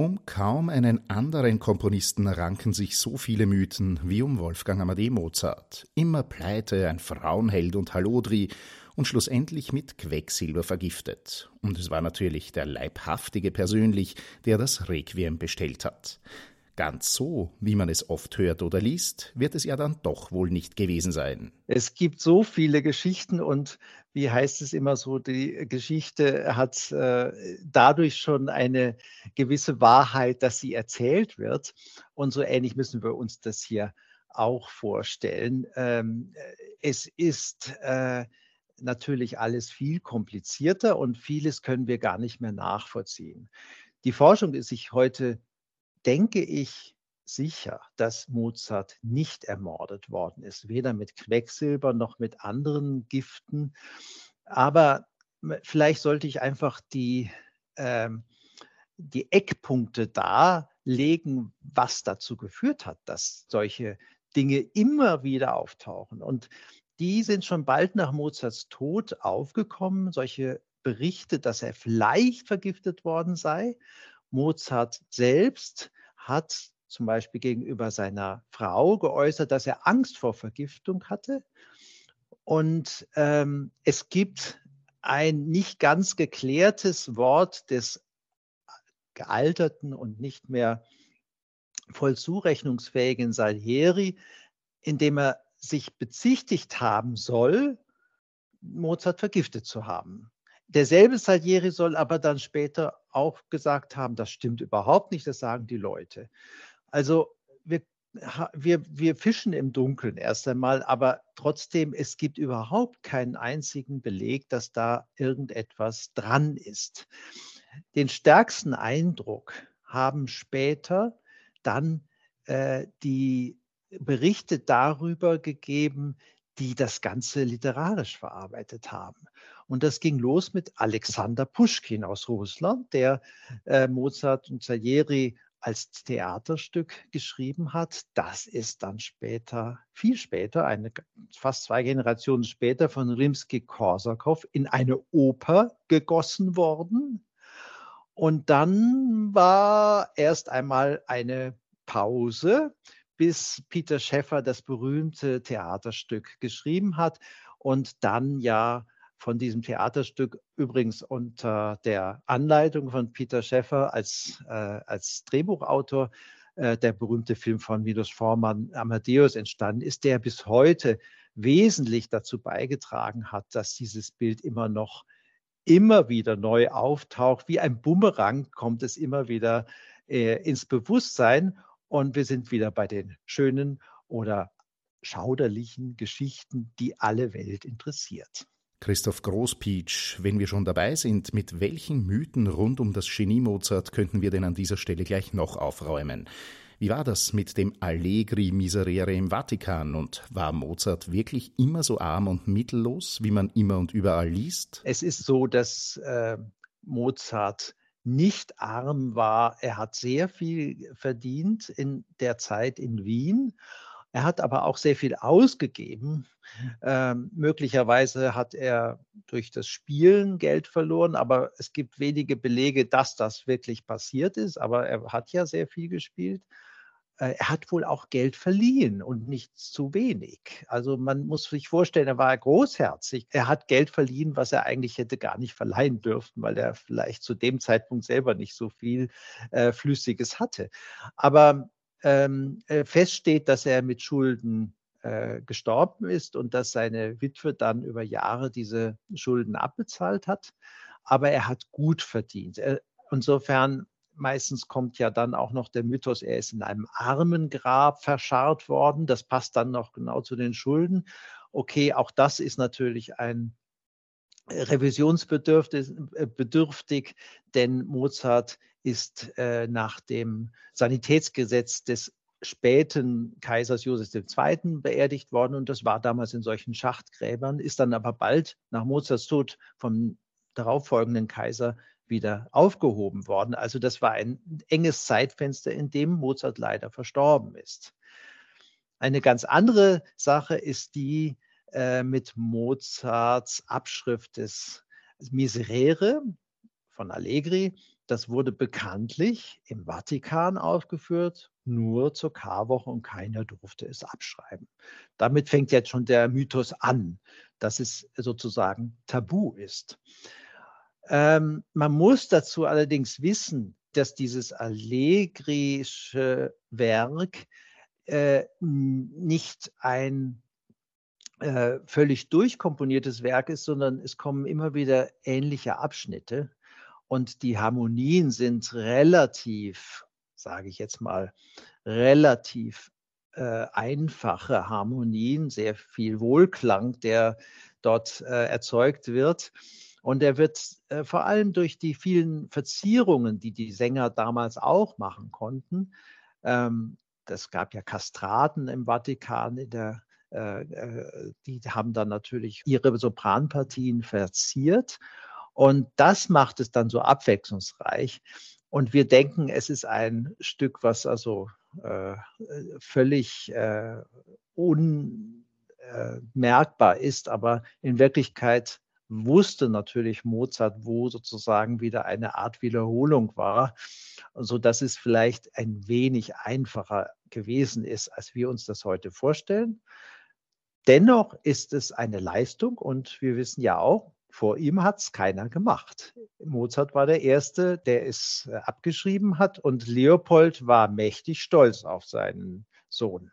Um kaum einen anderen Komponisten ranken sich so viele Mythen wie um Wolfgang Amadee Mozart. Immer pleite, ein Frauenheld und Hallodri und schlussendlich mit Quecksilber vergiftet. Und es war natürlich der Leibhaftige persönlich, der das Requiem bestellt hat. Ganz so, wie man es oft hört oder liest, wird es ja dann doch wohl nicht gewesen sein. Es gibt so viele Geschichten und wie heißt es immer so, die Geschichte hat äh, dadurch schon eine gewisse Wahrheit, dass sie erzählt wird. Und so ähnlich müssen wir uns das hier auch vorstellen. Ähm, es ist äh, natürlich alles viel komplizierter und vieles können wir gar nicht mehr nachvollziehen. Die Forschung ist sich heute denke ich sicher, dass Mozart nicht ermordet worden ist, weder mit Quecksilber noch mit anderen Giften. Aber vielleicht sollte ich einfach die, ähm, die Eckpunkte darlegen, was dazu geführt hat, dass solche Dinge immer wieder auftauchen. Und die sind schon bald nach Mozarts Tod aufgekommen, solche Berichte, dass er vielleicht vergiftet worden sei. Mozart selbst hat zum Beispiel gegenüber seiner Frau geäußert, dass er Angst vor Vergiftung hatte. Und ähm, es gibt ein nicht ganz geklärtes Wort des gealterten und nicht mehr voll zurechnungsfähigen Salieri, in dem er sich bezichtigt haben soll, Mozart vergiftet zu haben. Derselbe Salieri soll aber dann später auch gesagt haben, das stimmt überhaupt nicht, das sagen die Leute. Also wir, wir, wir fischen im Dunkeln erst einmal, aber trotzdem, es gibt überhaupt keinen einzigen Beleg, dass da irgendetwas dran ist. Den stärksten Eindruck haben später dann äh, die Berichte darüber gegeben, die das Ganze literarisch verarbeitet haben. Und das ging los mit Alexander Puschkin aus Russland, der äh, Mozart und Salieri als Theaterstück geschrieben hat. Das ist dann später, viel später, eine, fast zwei Generationen später von Rimsky-Korsakow in eine Oper gegossen worden. Und dann war erst einmal eine Pause, bis Peter Schäffer das berühmte Theaterstück geschrieben hat und dann ja von diesem Theaterstück übrigens unter der Anleitung von Peter Schäffer als, äh, als Drehbuchautor äh, der berühmte Film von Milos Forman Amadeus entstanden ist, der bis heute wesentlich dazu beigetragen hat, dass dieses Bild immer noch immer wieder neu auftaucht. Wie ein Bumerang kommt es immer wieder äh, ins Bewusstsein und wir sind wieder bei den schönen oder schauderlichen Geschichten, die alle Welt interessiert. Christoph Großpietsch, wenn wir schon dabei sind, mit welchen Mythen rund um das Genie Mozart könnten wir denn an dieser Stelle gleich noch aufräumen? Wie war das mit dem Allegri Miserere im Vatikan und war Mozart wirklich immer so arm und mittellos, wie man immer und überall liest? Es ist so, dass äh, Mozart nicht arm war. Er hat sehr viel verdient in der Zeit in Wien er hat aber auch sehr viel ausgegeben. Ähm, möglicherweise hat er durch das Spielen Geld verloren, aber es gibt wenige Belege, dass das wirklich passiert ist. Aber er hat ja sehr viel gespielt. Äh, er hat wohl auch Geld verliehen und nicht zu wenig. Also man muss sich vorstellen, er war großherzig. Er hat Geld verliehen, was er eigentlich hätte gar nicht verleihen dürfen, weil er vielleicht zu dem Zeitpunkt selber nicht so viel äh, Flüssiges hatte. Aber ähm, äh, feststeht, dass er mit Schulden äh, gestorben ist und dass seine Witwe dann über Jahre diese Schulden abbezahlt hat. Aber er hat gut verdient. Er, insofern meistens kommt ja dann auch noch der Mythos, er ist in einem Armengrab verscharrt worden. Das passt dann noch genau zu den Schulden. Okay, auch das ist natürlich ein revisionsbedürftig, äh, denn Mozart ist äh, nach dem Sanitätsgesetz des späten Kaisers Josef II. beerdigt worden und das war damals in solchen Schachtgräbern, ist dann aber bald nach Mozarts Tod vom darauffolgenden Kaiser wieder aufgehoben worden. Also das war ein enges Zeitfenster, in dem Mozart leider verstorben ist. Eine ganz andere Sache ist die äh, mit Mozarts Abschrift des Miserere von Allegri, das wurde bekanntlich im Vatikan aufgeführt, nur zur Karwoche und keiner durfte es abschreiben. Damit fängt jetzt schon der Mythos an, dass es sozusagen tabu ist. Ähm, man muss dazu allerdings wissen, dass dieses allegrische Werk äh, nicht ein äh, völlig durchkomponiertes Werk ist, sondern es kommen immer wieder ähnliche Abschnitte und die Harmonien sind relativ, sage ich jetzt mal, relativ äh, einfache Harmonien, sehr viel Wohlklang, der dort äh, erzeugt wird. Und er wird äh, vor allem durch die vielen Verzierungen, die die Sänger damals auch machen konnten, ähm, das gab ja Kastraten im Vatikan in der äh, äh, die haben dann natürlich ihre Sopranpartien verziert und das macht es dann so abwechslungsreich. Und wir denken, es ist ein Stück, was also äh, völlig äh, unmerkbar ist, aber in Wirklichkeit wusste natürlich Mozart, wo sozusagen wieder eine Art Wiederholung war, so dass es vielleicht ein wenig einfacher gewesen ist, als wir uns das heute vorstellen. Dennoch ist es eine Leistung und wir wissen ja auch, vor ihm hat es keiner gemacht. Mozart war der Erste, der es äh, abgeschrieben hat und Leopold war mächtig stolz auf seinen Sohn.